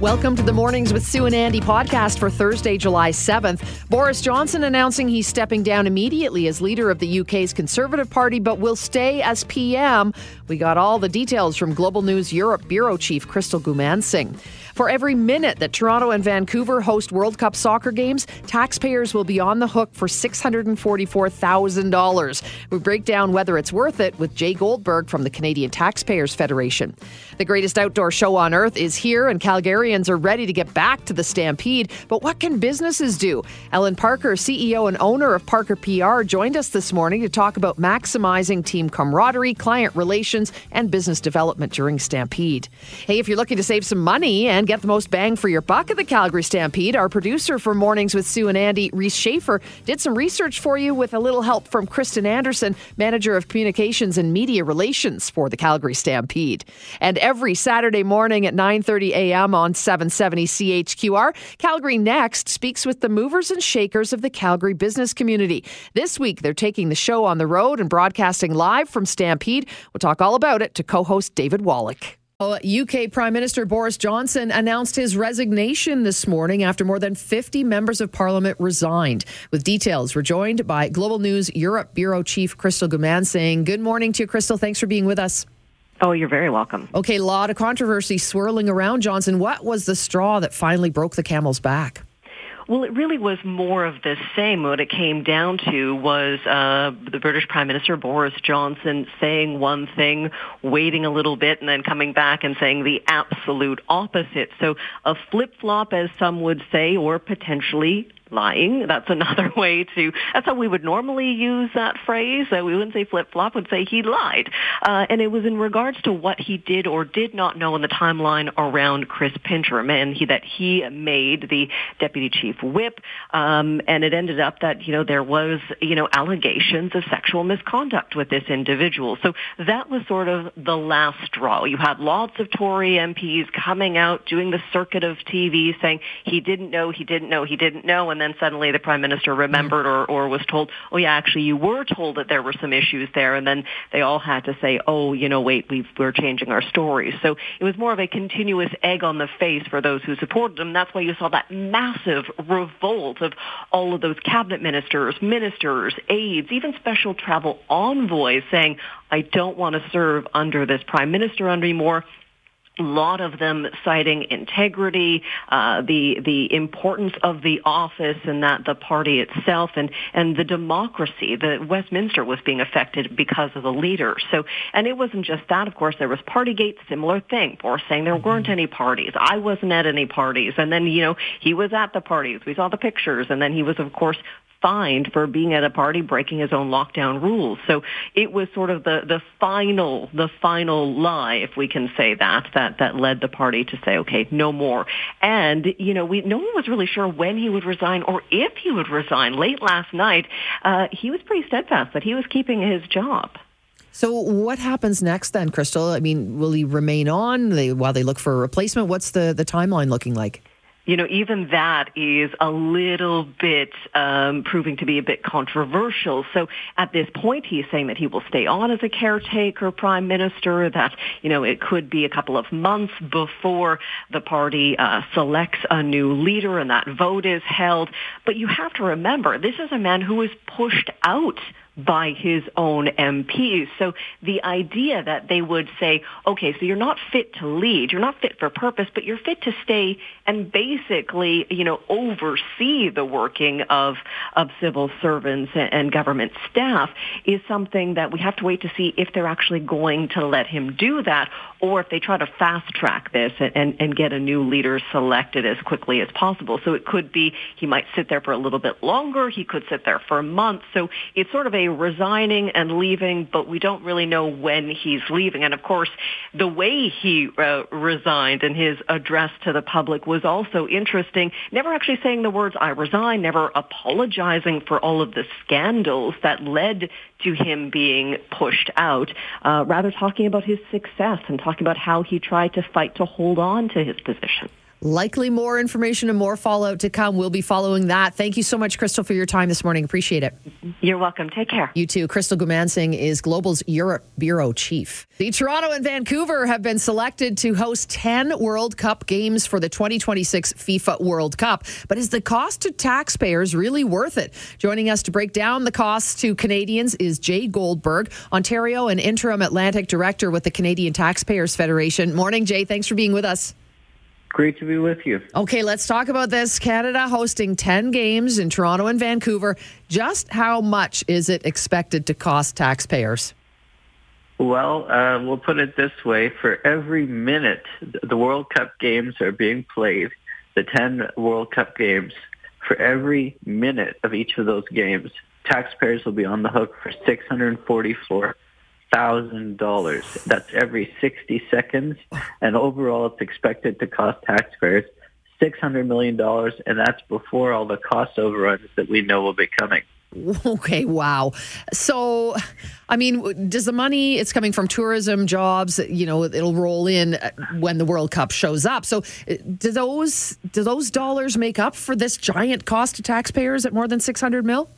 Welcome to the Mornings with Sue and Andy podcast for Thursday, July 7th. Boris Johnson announcing he's stepping down immediately as leader of the UK's Conservative Party, but will stay as PM. We got all the details from Global News Europe Bureau Chief Crystal Goomansingh. For every minute that Toronto and Vancouver host World Cup soccer games, taxpayers will be on the hook for $644,000. We break down whether it's worth it with Jay Goldberg from the Canadian Taxpayers Federation. The greatest outdoor show on earth is here, and Calgarians are ready to get back to the Stampede. But what can businesses do? Ellen Parker, CEO and owner of Parker PR, joined us this morning to talk about maximizing team camaraderie, client relations, and business development during Stampede. Hey, if you're looking to save some money and get the most bang for your buck at the Calgary Stampede, our producer for Mornings with Sue and Andy, Reese Schaefer, did some research for you with a little help from Kristen Anderson, manager of communications and media relations for the Calgary Stampede. And every Saturday morning at 9:30 a.m. on 770 CHQR, Calgary Next speaks with the movers and shakers of the Calgary business community. This week they're taking the show on the road and broadcasting live from Stampede. We'll talk all about it to co-host David Wallach. UK Prime Minister Boris Johnson announced his resignation this morning after more than 50 members of parliament resigned. With details, we're joined by Global News Europe Bureau Chief Crystal Goomansingh, Good morning to you, Crystal. Thanks for being with us. Oh, you're very welcome. Okay, a lot of controversy swirling around Johnson. What was the straw that finally broke the camel's back? Well, it really was more of the same. What it came down to was uh, the British Prime Minister Boris Johnson saying one thing, waiting a little bit, and then coming back and saying the absolute opposite. So a flip-flop, as some would say, or potentially lying. That's another way to, that's how we would normally use that phrase. Uh, we wouldn't say flip-flop, would say he lied. Uh, and it was in regards to what he did or did not know in the timeline around Chris Pincher, and he, that he made the deputy chief whip. Um, and it ended up that, you know, there was, you know, allegations of sexual misconduct with this individual. So that was sort of the last straw. You had lots of Tory MPs coming out, doing the circuit of TV saying he didn't know, he didn't know, he didn't know, and and then suddenly the prime minister remembered or, or was told, oh yeah, actually you were told that there were some issues there, and then they all had to say, oh, you know, wait, we we're changing our stories. So it was more of a continuous egg on the face for those who supported him. That's why you saw that massive revolt of all of those cabinet ministers, ministers, aides, even special travel envoys saying, I don't want to serve under this prime minister anymore a lot of them citing integrity, uh, the the importance of the office and that the party itself and and the democracy. The Westminster was being affected because of the leader. So, and it wasn't just that. Of course, there was Partygate, similar thing. For saying there weren't mm-hmm. any parties. I wasn't at any parties, and then you know he was at the parties. We saw the pictures, and then he was of course fined for being at a party breaking his own lockdown rules. So it was sort of the, the final, the final lie, if we can say that, that, that led the party to say, okay, no more. And, you know, we, no one was really sure when he would resign or if he would resign. Late last night, uh, he was pretty steadfast that he was keeping his job. So what happens next then, Crystal? I mean, will he remain on while they look for a replacement? What's the, the timeline looking like? You know, even that is a little bit um, proving to be a bit controversial. So at this point, he's saying that he will stay on as a caretaker prime minister, that, you know, it could be a couple of months before the party uh, selects a new leader and that vote is held. But you have to remember, this is a man who was pushed out by his own MPs. So the idea that they would say, okay, so you're not fit to lead, you're not fit for purpose, but you're fit to stay and basically, you know, oversee the working of, of civil servants and government staff is something that we have to wait to see if they're actually going to let him do that or if they try to fast track this and, and, and get a new leader selected as quickly as possible. So it could be he might sit there for a little bit longer, he could sit there for a month. So it's sort of a resigning and leaving, but we don't really know when he's leaving. And of course, the way he uh, resigned in his address to the public was also interesting. Never actually saying the words, I resign, never apologizing for all of the scandals that led to him being pushed out, uh, rather talking about his success and talking about how he tried to fight to hold on to his position. Likely more information and more fallout to come. We'll be following that. Thank you so much, Crystal, for your time this morning. Appreciate it. You're welcome. Take care. You too. Crystal Goomansingh is Global's Europe Bureau Chief. The Toronto and Vancouver have been selected to host 10 World Cup games for the 2026 FIFA World Cup. But is the cost to taxpayers really worth it? Joining us to break down the costs to Canadians is Jay Goldberg, Ontario and interim Atlantic Director with the Canadian Taxpayers Federation. Morning, Jay. Thanks for being with us. Great to be with you. Okay, let's talk about this. Canada hosting 10 games in Toronto and Vancouver. Just how much is it expected to cost taxpayers? Well, uh, we'll put it this way. For every minute the World Cup games are being played, the 10 World Cup games, for every minute of each of those games, taxpayers will be on the hook for 644 thousand dollars. That's every sixty seconds, and overall, it's expected to cost taxpayers six hundred million dollars, and that's before all the cost overruns that we know will be coming. Okay, wow. So, I mean, does the money, it's coming from tourism, jobs, you know, it'll roll in when the World Cup shows up. So, do those do those dollars make up for this giant cost to taxpayers at more than 600 mil?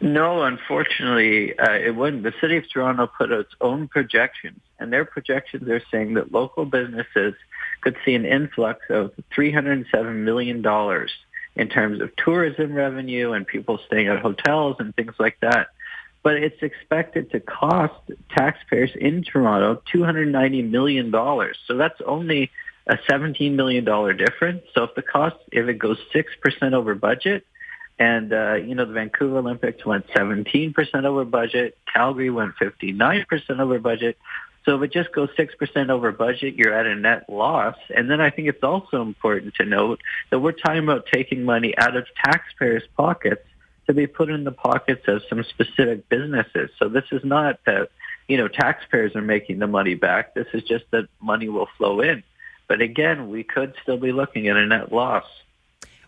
No, unfortunately, uh, it wouldn't. The city of Toronto put out its own projections, and their projections are saying that local businesses could see an influx of $307 million in terms of tourism revenue and people staying at hotels and things like that. But it's expected to cost taxpayers in Toronto $290 million. So that's only a $17 million difference. So if the cost, if it goes 6% over budget, and, uh, you know, the Vancouver Olympics went 17% over budget. Calgary went 59% over budget. So if it just goes 6% over budget, you're at a net loss. And then I think it's also important to note that we're talking about taking money out of taxpayers' pockets to be put in the pockets of some specific businesses. So this is not that, you know, taxpayers are making the money back. This is just that money will flow in. But again, we could still be looking at a net loss.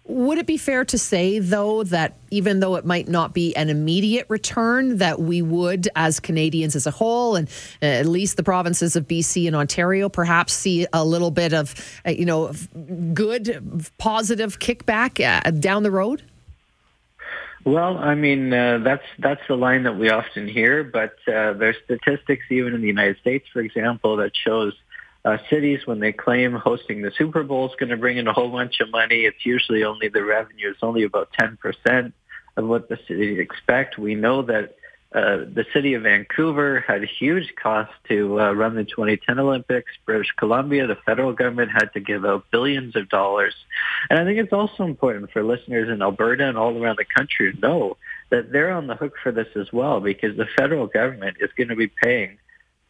Would it be fair to say, though, that even though it might not be an immediate return, that we would, as Canadians as a whole, and uh, at least the provinces of BC and Ontario, perhaps see a little bit of, uh, you know, good, positive kickback uh, down the road? Well, I mean, uh, that's that's the line that we often hear, but uh, there's statistics even in the United States, for example, that shows uh, cities when they claim hosting the Super Bowl is going to bring in a whole bunch of money. It's usually only the revenue is only about 10% of what the cities expect. We know that uh, the city of Vancouver had huge cost to uh, run the 2010 Olympics. British Columbia, the federal government had to give out billions of dollars. And I think it's also important for listeners in Alberta and all around the country to know that they're on the hook for this as well because the federal government is going to be paying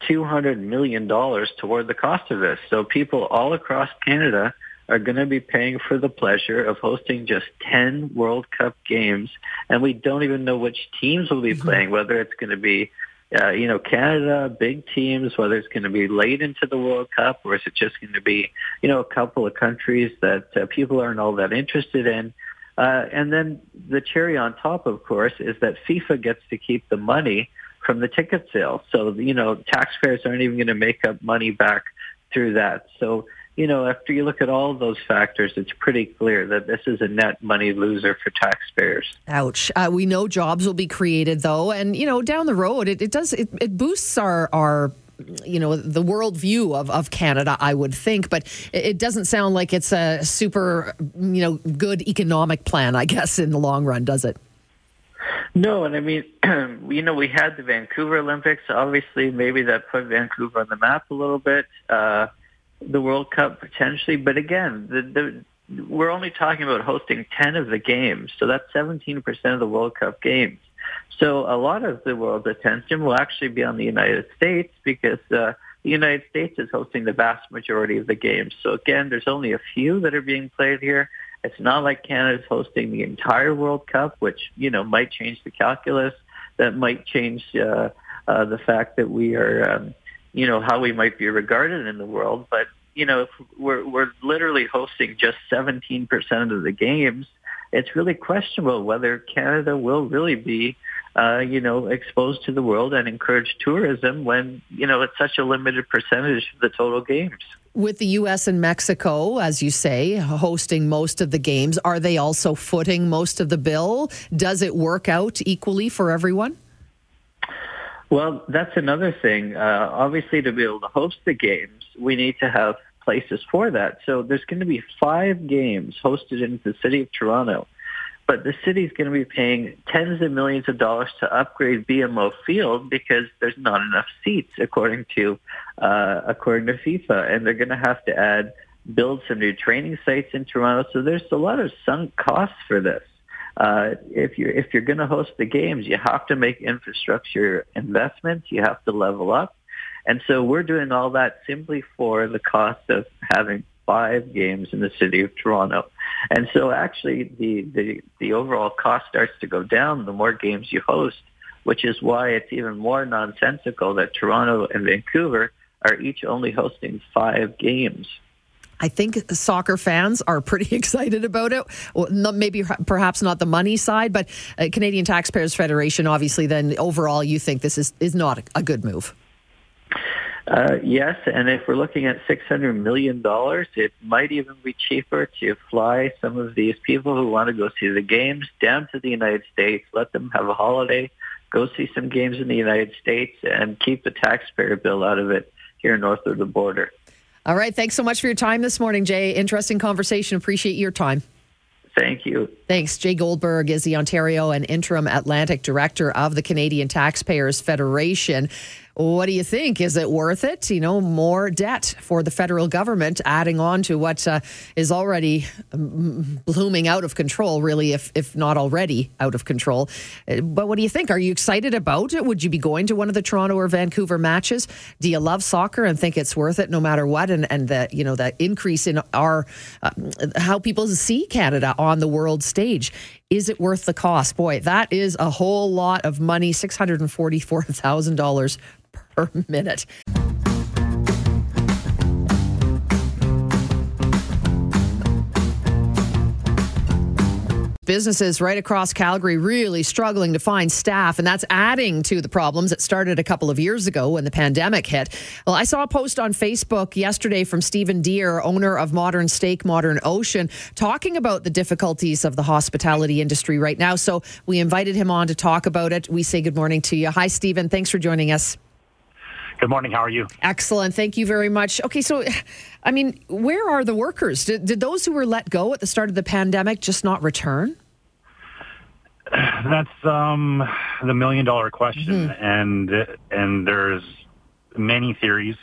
$200 million toward the cost of this. So people all across Canada are going to be paying for the pleasure of hosting just 10 World Cup games. And we don't even know which teams will be mm-hmm. playing, whether it's going to be, uh, you know, Canada, big teams, whether it's going to be late into the World Cup, or is it just going to be, you know, a couple of countries that uh, people aren't all that interested in. Uh, and then the cherry on top, of course, is that FIFA gets to keep the money from the ticket sales. So, you know, taxpayers aren't even going to make up money back through that. So, you know, after you look at all those factors, it's pretty clear that this is a net money loser for taxpayers. Ouch. Uh, we know jobs will be created, though, and you know, down the road, it, it does it, it boosts our our you know the world view of, of Canada, I would think, but it doesn't sound like it's a super you know good economic plan, I guess, in the long run, does it? No, and I mean, you know, we had the Vancouver Olympics. Obviously, maybe that put Vancouver on the map a little bit. Uh, the World Cup potentially, but again, the, the, we're only talking about hosting 10 of the games, so that's 17% of the World Cup games. So a lot of the world's attention will actually be on the United States because uh, the United States is hosting the vast majority of the games. So again, there's only a few that are being played here. It's not like Canada's hosting the entire World Cup, which, you know, might change the calculus. That might change uh, uh, the fact that we are, um, you know, how we might be regarded in the world. But, you know, if we're, we're literally hosting just 17% of the games, it's really questionable whether Canada will really be uh, you know, exposed to the world and encourage tourism when, you know, it's such a limited percentage of the total games. With the U.S. and Mexico, as you say, hosting most of the games, are they also footing most of the bill? Does it work out equally for everyone? Well, that's another thing. Uh, obviously, to be able to host the games, we need to have places for that. So there's going to be five games hosted in the city of Toronto but the city is going to be paying tens of millions of dollars to upgrade BMO Field because there's not enough seats, according to uh, according to FIFA, and they're going to have to add build some new training sites in Toronto. So there's a lot of sunk costs for this. Uh, if you're if you're going to host the games, you have to make infrastructure investments. You have to level up, and so we're doing all that simply for the cost of having five games in the city of Toronto. And so actually the, the, the overall cost starts to go down the more games you host, which is why it's even more nonsensical that Toronto and Vancouver are each only hosting five games. I think soccer fans are pretty excited about it. Well, maybe perhaps not the money side, but uh, Canadian Taxpayers Federation, obviously, then overall, you think this is, is not a good move. Uh, yes, and if we're looking at $600 million, it might even be cheaper to fly some of these people who want to go see the games down to the United States, let them have a holiday, go see some games in the United States, and keep the taxpayer bill out of it here north of the border. All right. Thanks so much for your time this morning, Jay. Interesting conversation. Appreciate your time. Thank you. Thanks. Jay Goldberg is the Ontario and interim Atlantic director of the Canadian Taxpayers Federation. What do you think? Is it worth it? You know, more debt for the federal government, adding on to what uh, is already um, blooming out of control, really, if, if not already out of control. Uh, but what do you think? Are you excited about it? Would you be going to one of the Toronto or Vancouver matches? Do you love soccer and think it's worth it no matter what? And, and the, you know, the increase in our, uh, how people see Canada on the world stage. Is it worth the cost? Boy, that is a whole lot of money $644,000 per minute. businesses right across Calgary really struggling to find staff, and that's adding to the problems that started a couple of years ago when the pandemic hit. Well, I saw a post on Facebook yesterday from Stephen Deere, owner of Modern Steak, Modern Ocean, talking about the difficulties of the hospitality industry right now. So we invited him on to talk about it. We say good morning to you. Hi, Stephen. Thanks for joining us. Good morning. How are you? Excellent. Thank you very much. Okay, so, I mean, where are the workers? Did, did those who were let go at the start of the pandemic just not return? That's um, the million dollar question, mm-hmm. and and there's many theories.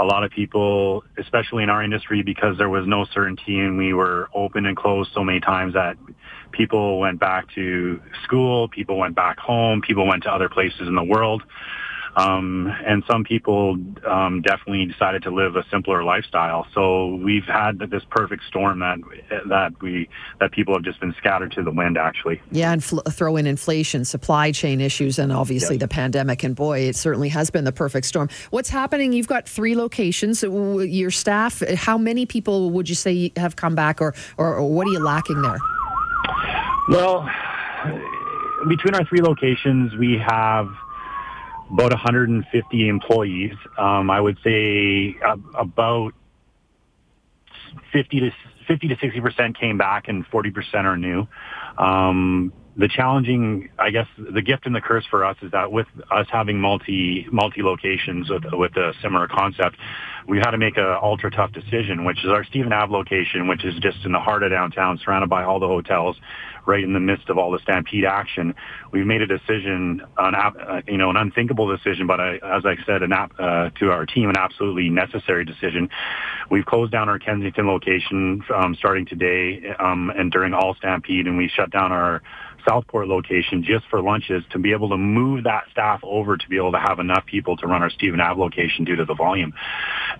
A lot of people, especially in our industry, because there was no certainty and we were open and closed so many times that people went back to school, people went back home, people went to other places in the world. Um, and some people um, definitely decided to live a simpler lifestyle. So we've had this perfect storm that that we that people have just been scattered to the wind. Actually, yeah, and fl- throw in inflation, supply chain issues, and obviously yes. the pandemic. And boy, it certainly has been the perfect storm. What's happening? You've got three locations. Your staff. How many people would you say have come back, or or, or what are you lacking there? Well, between our three locations, we have about 150 employees. Um, I would say about 50 to 50 to 60 percent came back, and 40 percent are new. Um, the challenging, I guess, the gift and the curse for us is that with us having multi multi locations with, with a similar concept, we had to make an ultra tough decision, which is our Stephen Ave location, which is just in the heart of downtown, surrounded by all the hotels, right in the midst of all the stampede action. We've made a decision, an uh, you know, an unthinkable decision, but I, as I said, an uh, to our team, an absolutely necessary decision. We've closed down our Kensington location um, starting today um, and during all stampede, and we shut down our Southport location just for lunches to be able to move that staff over to be able to have enough people to run our Stephen Ave location due to the volume.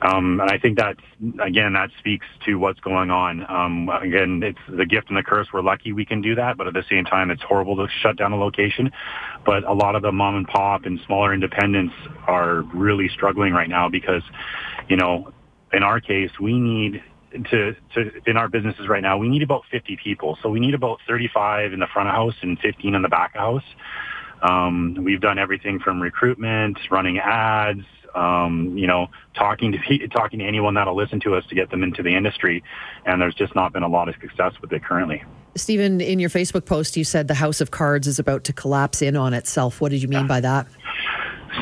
Um, and I think that, again, that speaks to what's going on. Um, again, it's the gift and the curse. We're lucky we can do that, but at the same time, it's horrible to shut down a location. But a lot of the mom and pop and smaller independents are really struggling right now because, you know, in our case, we need to, to in our businesses right now, we need about 50 people. So we need about 35 in the front of house and 15 in the back of house. Um, we've done everything from recruitment, running ads, um, you know, talking to talking to anyone that'll listen to us to get them into the industry, and there's just not been a lot of success with it currently. Stephen, in your Facebook post, you said the House of Cards is about to collapse in on itself. What did you mean yeah. by that?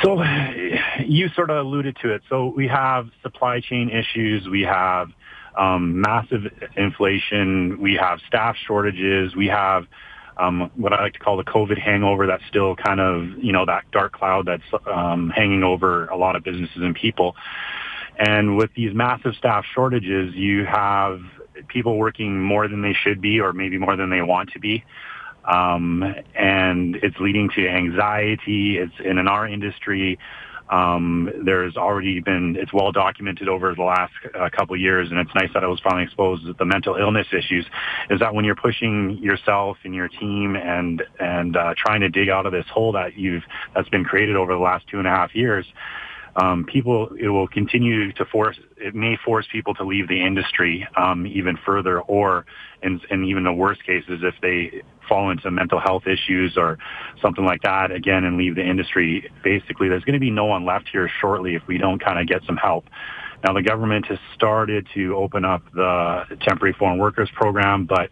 So, you sort of alluded to it. So, we have supply chain issues. We have um, massive inflation. We have staff shortages. We have um, what I like to call the COVID hangover. That's still kind of you know that dark cloud that's um, hanging over a lot of businesses and people. And with these massive staff shortages, you have people working more than they should be, or maybe more than they want to be. Um, and it's leading to anxiety. It's and in our industry. Um, there's already been, it's well documented over the last uh, couple years, and it's nice that it was finally exposed that the mental illness issues is that when you're pushing yourself and your team and, and, uh, trying to dig out of this hole that you've, that's been created over the last two and a half years, um, people, it will continue to force, it may force people to leave the industry um, even further, or in, in even the worst cases, if they fall into mental health issues or something like that again and leave the industry, basically there's going to be no one left here shortly if we don't kind of get some help. Now the government has started to open up the temporary foreign workers program, but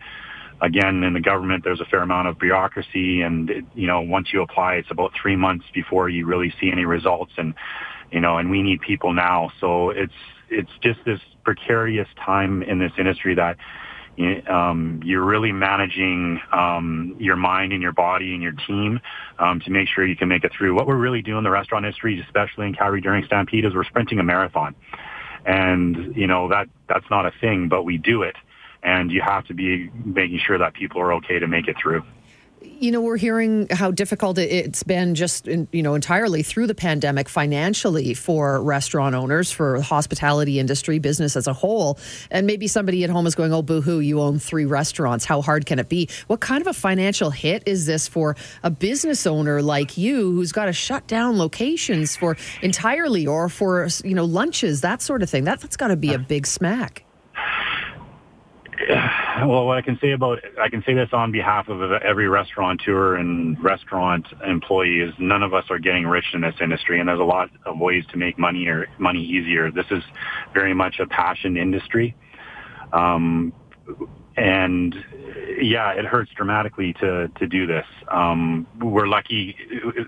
again, in the government, there's a fair amount of bureaucracy, and you know, once you apply, it's about three months before you really see any results, and you know, and we need people now, so it's it's just this precarious time in this industry that um, you're really managing um, your mind and your body and your team um, to make sure you can make it through. What we're really doing in the restaurant industry, especially in Calgary during Stampede, is we're sprinting a marathon, and you know that that's not a thing, but we do it, and you have to be making sure that people are okay to make it through you know, we're hearing how difficult it's been just, in, you know, entirely through the pandemic financially for restaurant owners, for the hospitality industry, business as a whole. And maybe somebody at home is going, oh, boohoo, you own three restaurants. How hard can it be? What kind of a financial hit is this for a business owner like you who's got to shut down locations for entirely or for, you know, lunches, that sort of thing? That, that's got to be a uh, big smack. well, what I can say about I can say this on behalf of every restaurateur and restaurant employee is none of us are getting rich in this industry, and there's a lot of ways to make money or money easier. This is very much a passion industry. Um, and yeah, it hurts dramatically to to do this. Um, we're lucky.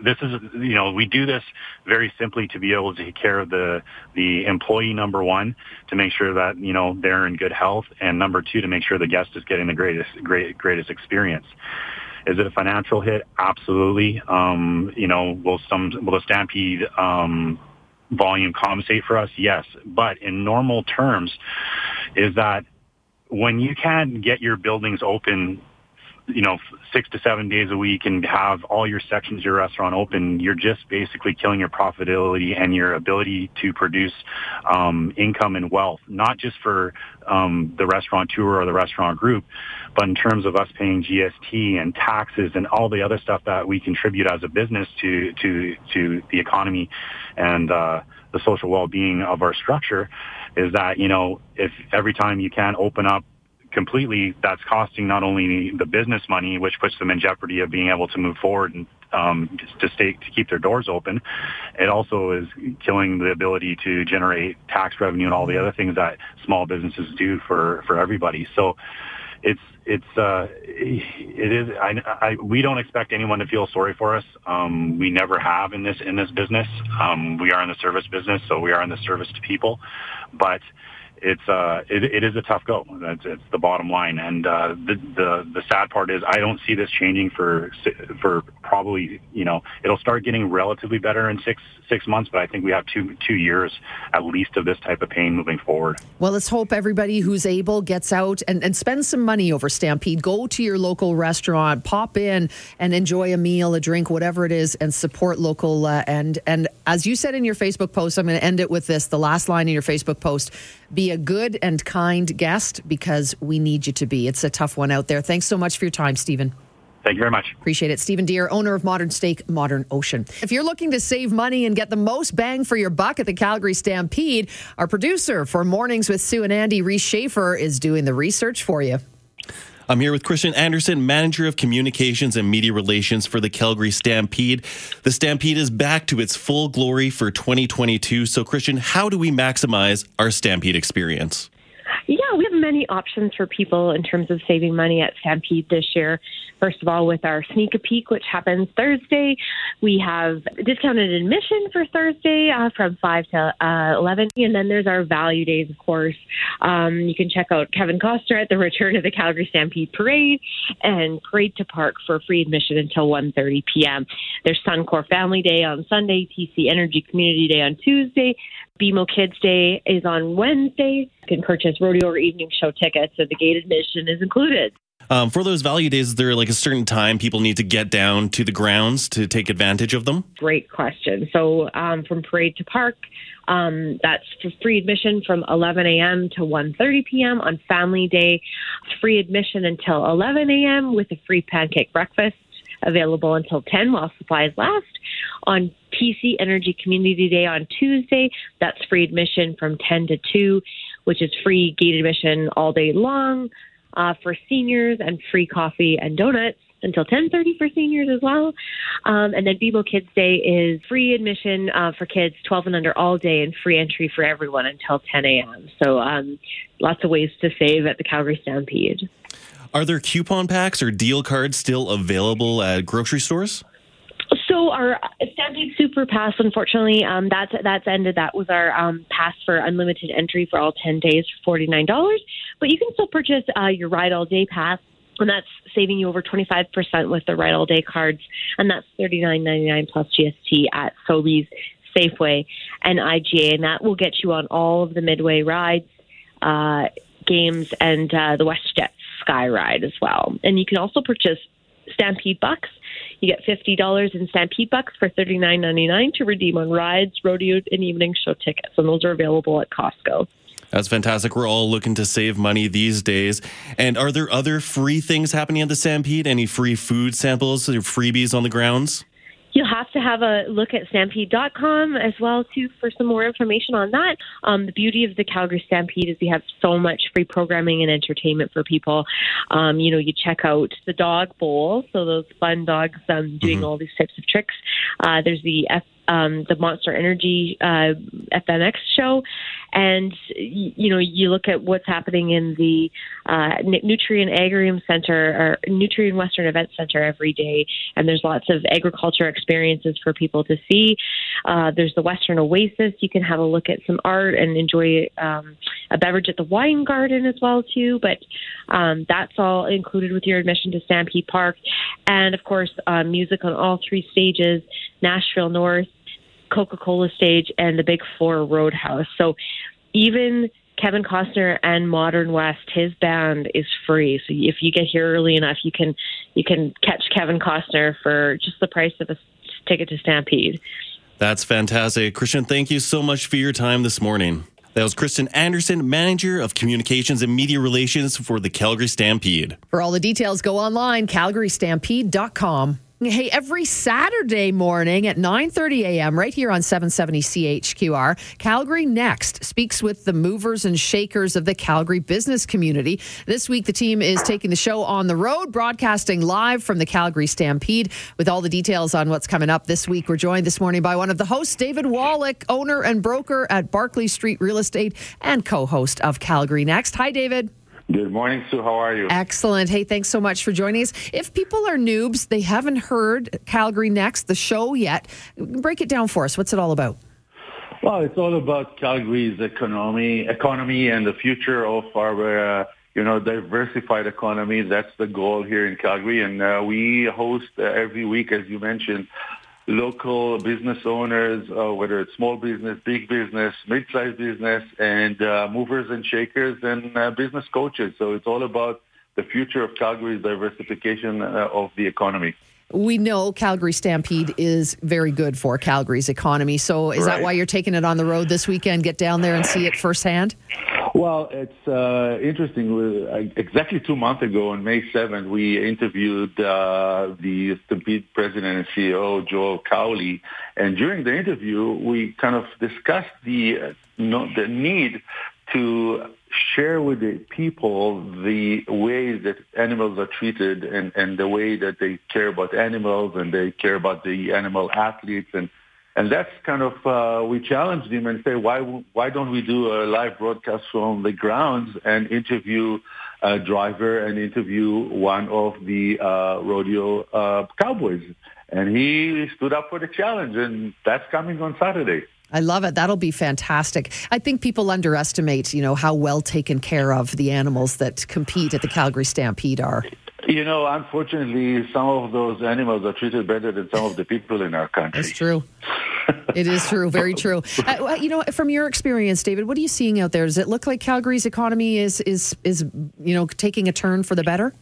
This is you know we do this very simply to be able to take care of the the employee number one to make sure that you know they're in good health, and number two to make sure the guest is getting the greatest great greatest experience. Is it a financial hit? Absolutely. Um, you know, will some will the Stampede um, volume compensate for us? Yes, but in normal terms, is that when you can't get your buildings open you know, six to seven days a week and have all your sections of your restaurant open, you're just basically killing your profitability and your ability to produce um, income and wealth, not just for um, the restaurateur or the restaurant group, but in terms of us paying GST and taxes and all the other stuff that we contribute as a business to to to the economy and uh, the social well-being of our structure is that, you know, if every time you can't open up completely, that's costing not only the business money, which puts them in jeopardy of being able to move forward and um, to stay to keep their doors open. It also is killing the ability to generate tax revenue and all the other things that small businesses do for for everybody. So it's it's uh, it is I, I we don't expect anyone to feel sorry for us. Um, we never have in this in this business. Um, we are in the service business, so we are in the service to people, but it's uh it, it is a tough go. That's it's the bottom line. And uh, the the the sad part is I don't see this changing for for probably you know it'll start getting relatively better in six six months, but I think we have two two years at least of this type of pain moving forward. Well, let's hope everybody who's able gets out and and spends some money over Stampede. Go to your local restaurant, pop in and enjoy a meal, a drink, whatever it is, and support local. Uh, and and as you said in your Facebook post, I'm going to end it with this. The last line in your Facebook post be a good and kind guest because we need you to be. It's a tough one out there. Thanks so much for your time, Stephen. Thank you very much. Appreciate it. Stephen Deere, owner of Modern Steak, Modern Ocean. If you're looking to save money and get the most bang for your buck at the Calgary Stampede, our producer for Mornings with Sue and Andy, Reese Schaefer, is doing the research for you. I'm here with Kristen Anderson, Manager of Communications and Media Relations for the Calgary Stampede. The Stampede is back to its full glory for 2022. So, Christian, how do we maximize our Stampede experience? Yeah, we many options for people in terms of saving money at Stampede this year. First of all, with our Sneak a Peek, which happens Thursday, we have discounted admission for Thursday uh, from 5 to uh, 11. And then there's our value days, of course. Um, you can check out Kevin Costner at the Return of the Calgary Stampede Parade and Parade to Park for free admission until 1.30 p.m. There's Suncor Family Day on Sunday, TC Energy Community Day on Tuesday, BMO Kids Day is on Wednesday. You can purchase rodeo or evening show tickets, so the gate admission is included. Um, for those value days, is there like a certain time people need to get down to the grounds to take advantage of them? Great question. So um, from parade to park, um, that's for free admission from 11 a.m. to 1:30 p.m. on Family Day. Free admission until 11 a.m. with a free pancake breakfast available until 10 while supplies last. On TC Energy Community Day on Tuesday, that's free admission from 10 to 2, which is free gate admission all day long uh, for seniors and free coffee and donuts until 10:30 for seniors as well. Um, and then BMO Kids Day is free admission uh, for kids 12 and under all day and free entry for everyone until 10 a.m. So um, lots of ways to save at the Calgary Stampede. Are there coupon packs or deal cards still available at grocery stores? So our Stampede Super Pass, unfortunately, um, that's that's ended. That was our um, pass for unlimited entry for all ten days for forty nine dollars. But you can still purchase uh, your Ride All Day Pass, and that's saving you over twenty five percent with the Ride All Day cards, and that's thirty nine ninety nine plus GST at Sobeys, Safeway, and IGA, and that will get you on all of the Midway rides. Uh, games and uh, the WestJet Sky Ride as well. And you can also purchase Stampede Bucks. You get fifty dollars in Stampede Bucks for thirty nine ninety nine to redeem on rides, rodeo, and evening show tickets, and those are available at Costco. That's fantastic. We're all looking to save money these days. And are there other free things happening at the Stampede? Any free food samples or freebies on the grounds? You'll have to have a look at stampede.com as well too for some more information on that. Um, the beauty of the Calgary Stampede is we have so much free programming and entertainment for people. Um, you know, you check out the dog bowl, so those fun dogs um, doing mm-hmm. all these types of tricks. Uh, there's the F um, the Monster Energy uh, FMX show, and you know you look at what's happening in the uh, Nutrien Agrarium Center or Nutrien Western Event Center every day, and there's lots of agriculture experiences for people to see. Uh, there's the Western Oasis. You can have a look at some art and enjoy um, a beverage at the Wine Garden as well too. But um, that's all included with your admission to Stampede Park, and of course uh, music on all three stages: Nashville North. Coca Cola stage and the Big Four Roadhouse. So even Kevin Costner and Modern West, his band is free. So if you get here early enough, you can you can catch Kevin Costner for just the price of a ticket to Stampede. That's fantastic. Kristen, thank you so much for your time this morning. That was Kristen Anderson, Manager of Communications and Media Relations for the Calgary Stampede. For all the details, go online, calgarystampede.com. Hey, every Saturday morning at 9:30 a.m. right here on 770 CHQR, Calgary Next speaks with the movers and shakers of the Calgary business community. This week the team is taking the show on the road, broadcasting live from the Calgary Stampede with all the details on what's coming up this week. We're joined this morning by one of the hosts, David Wallach, owner and broker at Barclay Street Real Estate and co-host of Calgary Next. Hi David. Good morning, Sue. How are you? Excellent. Hey, thanks so much for joining us. If people are noobs, they haven't heard Calgary Next, the show yet, break it down for us. What's it all about? Well, it's all about Calgary's economy, economy, and the future of our, uh, you know, diversified economy. That's the goal here in Calgary, and uh, we host uh, every week, as you mentioned, local business owners, uh, whether it's small business, big business, mid-sized business, and uh, movers and shakers and uh, business coaches. So it's all about the future of Calgary's diversification uh, of the economy. We know Calgary Stampede is very good for Calgary's economy. So is right. that why you're taking it on the road this weekend? Get down there and see it firsthand? Well, it's uh, interesting. Uh, exactly two months ago, on May 7th, we interviewed uh, the Stampede president and CEO, Joel Cowley. And during the interview, we kind of discussed the, uh, no, the need to share with the people the ways that animals are treated and, and the way that they care about animals and they care about the animal athletes and and that's kind of uh, we challenged him and say why why don't we do a live broadcast from the grounds and interview a driver and interview one of the uh, rodeo uh, cowboys and he stood up for the challenge and that's coming on Saturday. I love it. That'll be fantastic. I think people underestimate, you know, how well taken care of the animals that compete at the Calgary Stampede are. You know, unfortunately, some of those animals are treated better than some of the people in our country. It's true. it is true. Very true. Uh, you know, from your experience, David, what are you seeing out there? Does it look like Calgary's economy is is is you know taking a turn for the better?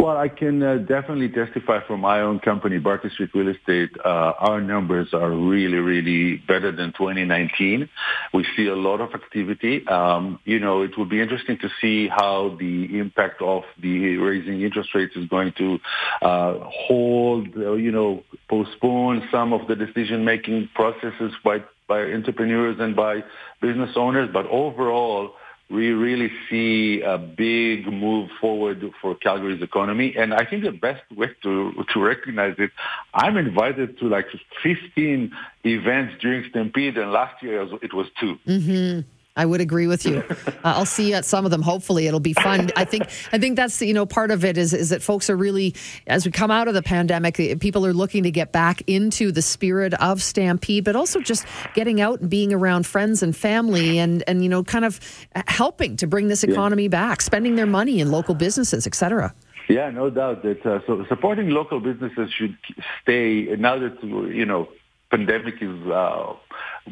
Well, I can uh, definitely testify from my own company, Barclay Street Real Estate. Uh, our numbers are really, really better than 2019. We see a lot of activity. Um, you know, it will be interesting to see how the impact of the raising interest rates is going to uh, hold, uh, you know, postpone some of the decision-making processes by by entrepreneurs and by business owners. But overall, we really see a big move forward for Calgary's economy. And I think the best way to, to recognize it, I'm invited to like 15 events during Stampede, and last year it was 2 mm-hmm. I would agree with you. Uh, I'll see you at some of them. Hopefully, it'll be fun. I think. I think that's you know part of it is is that folks are really as we come out of the pandemic, eh, people are looking to get back into the spirit of Stampede, but also just getting out and being around friends and family, and and you know kind of helping to bring this economy yeah. back, spending their money in local businesses, etc. Yeah, no doubt that uh, so supporting local businesses should stay now that you know pandemic is uh,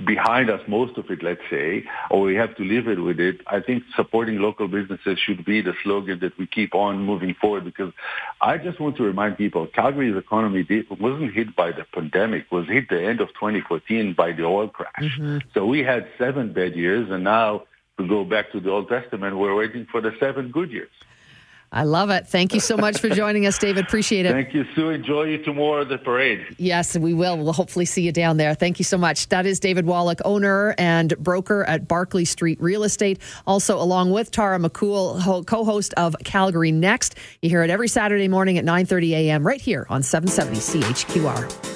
behind us, most of it, let's say, or we have to live it with it, I think supporting local businesses should be the slogan that we keep on moving forward because I just want to remind people Calgary's economy did, wasn't hit by the pandemic, was hit the end of 2014 by the oil crash. Mm-hmm. So we had seven bad years and now to go back to the Old Testament, we're waiting for the seven good years. I love it. Thank you so much for joining us, David. Appreciate it. Thank you, Sue. Enjoy you tomorrow at the parade. Yes, we will. We'll hopefully see you down there. Thank you so much. That is David Wallach, owner and broker at Barclay Street Real Estate. Also, along with Tara McCool, co-host of Calgary Next. You hear it every Saturday morning at 9:30 a.m. right here on 770 CHQR.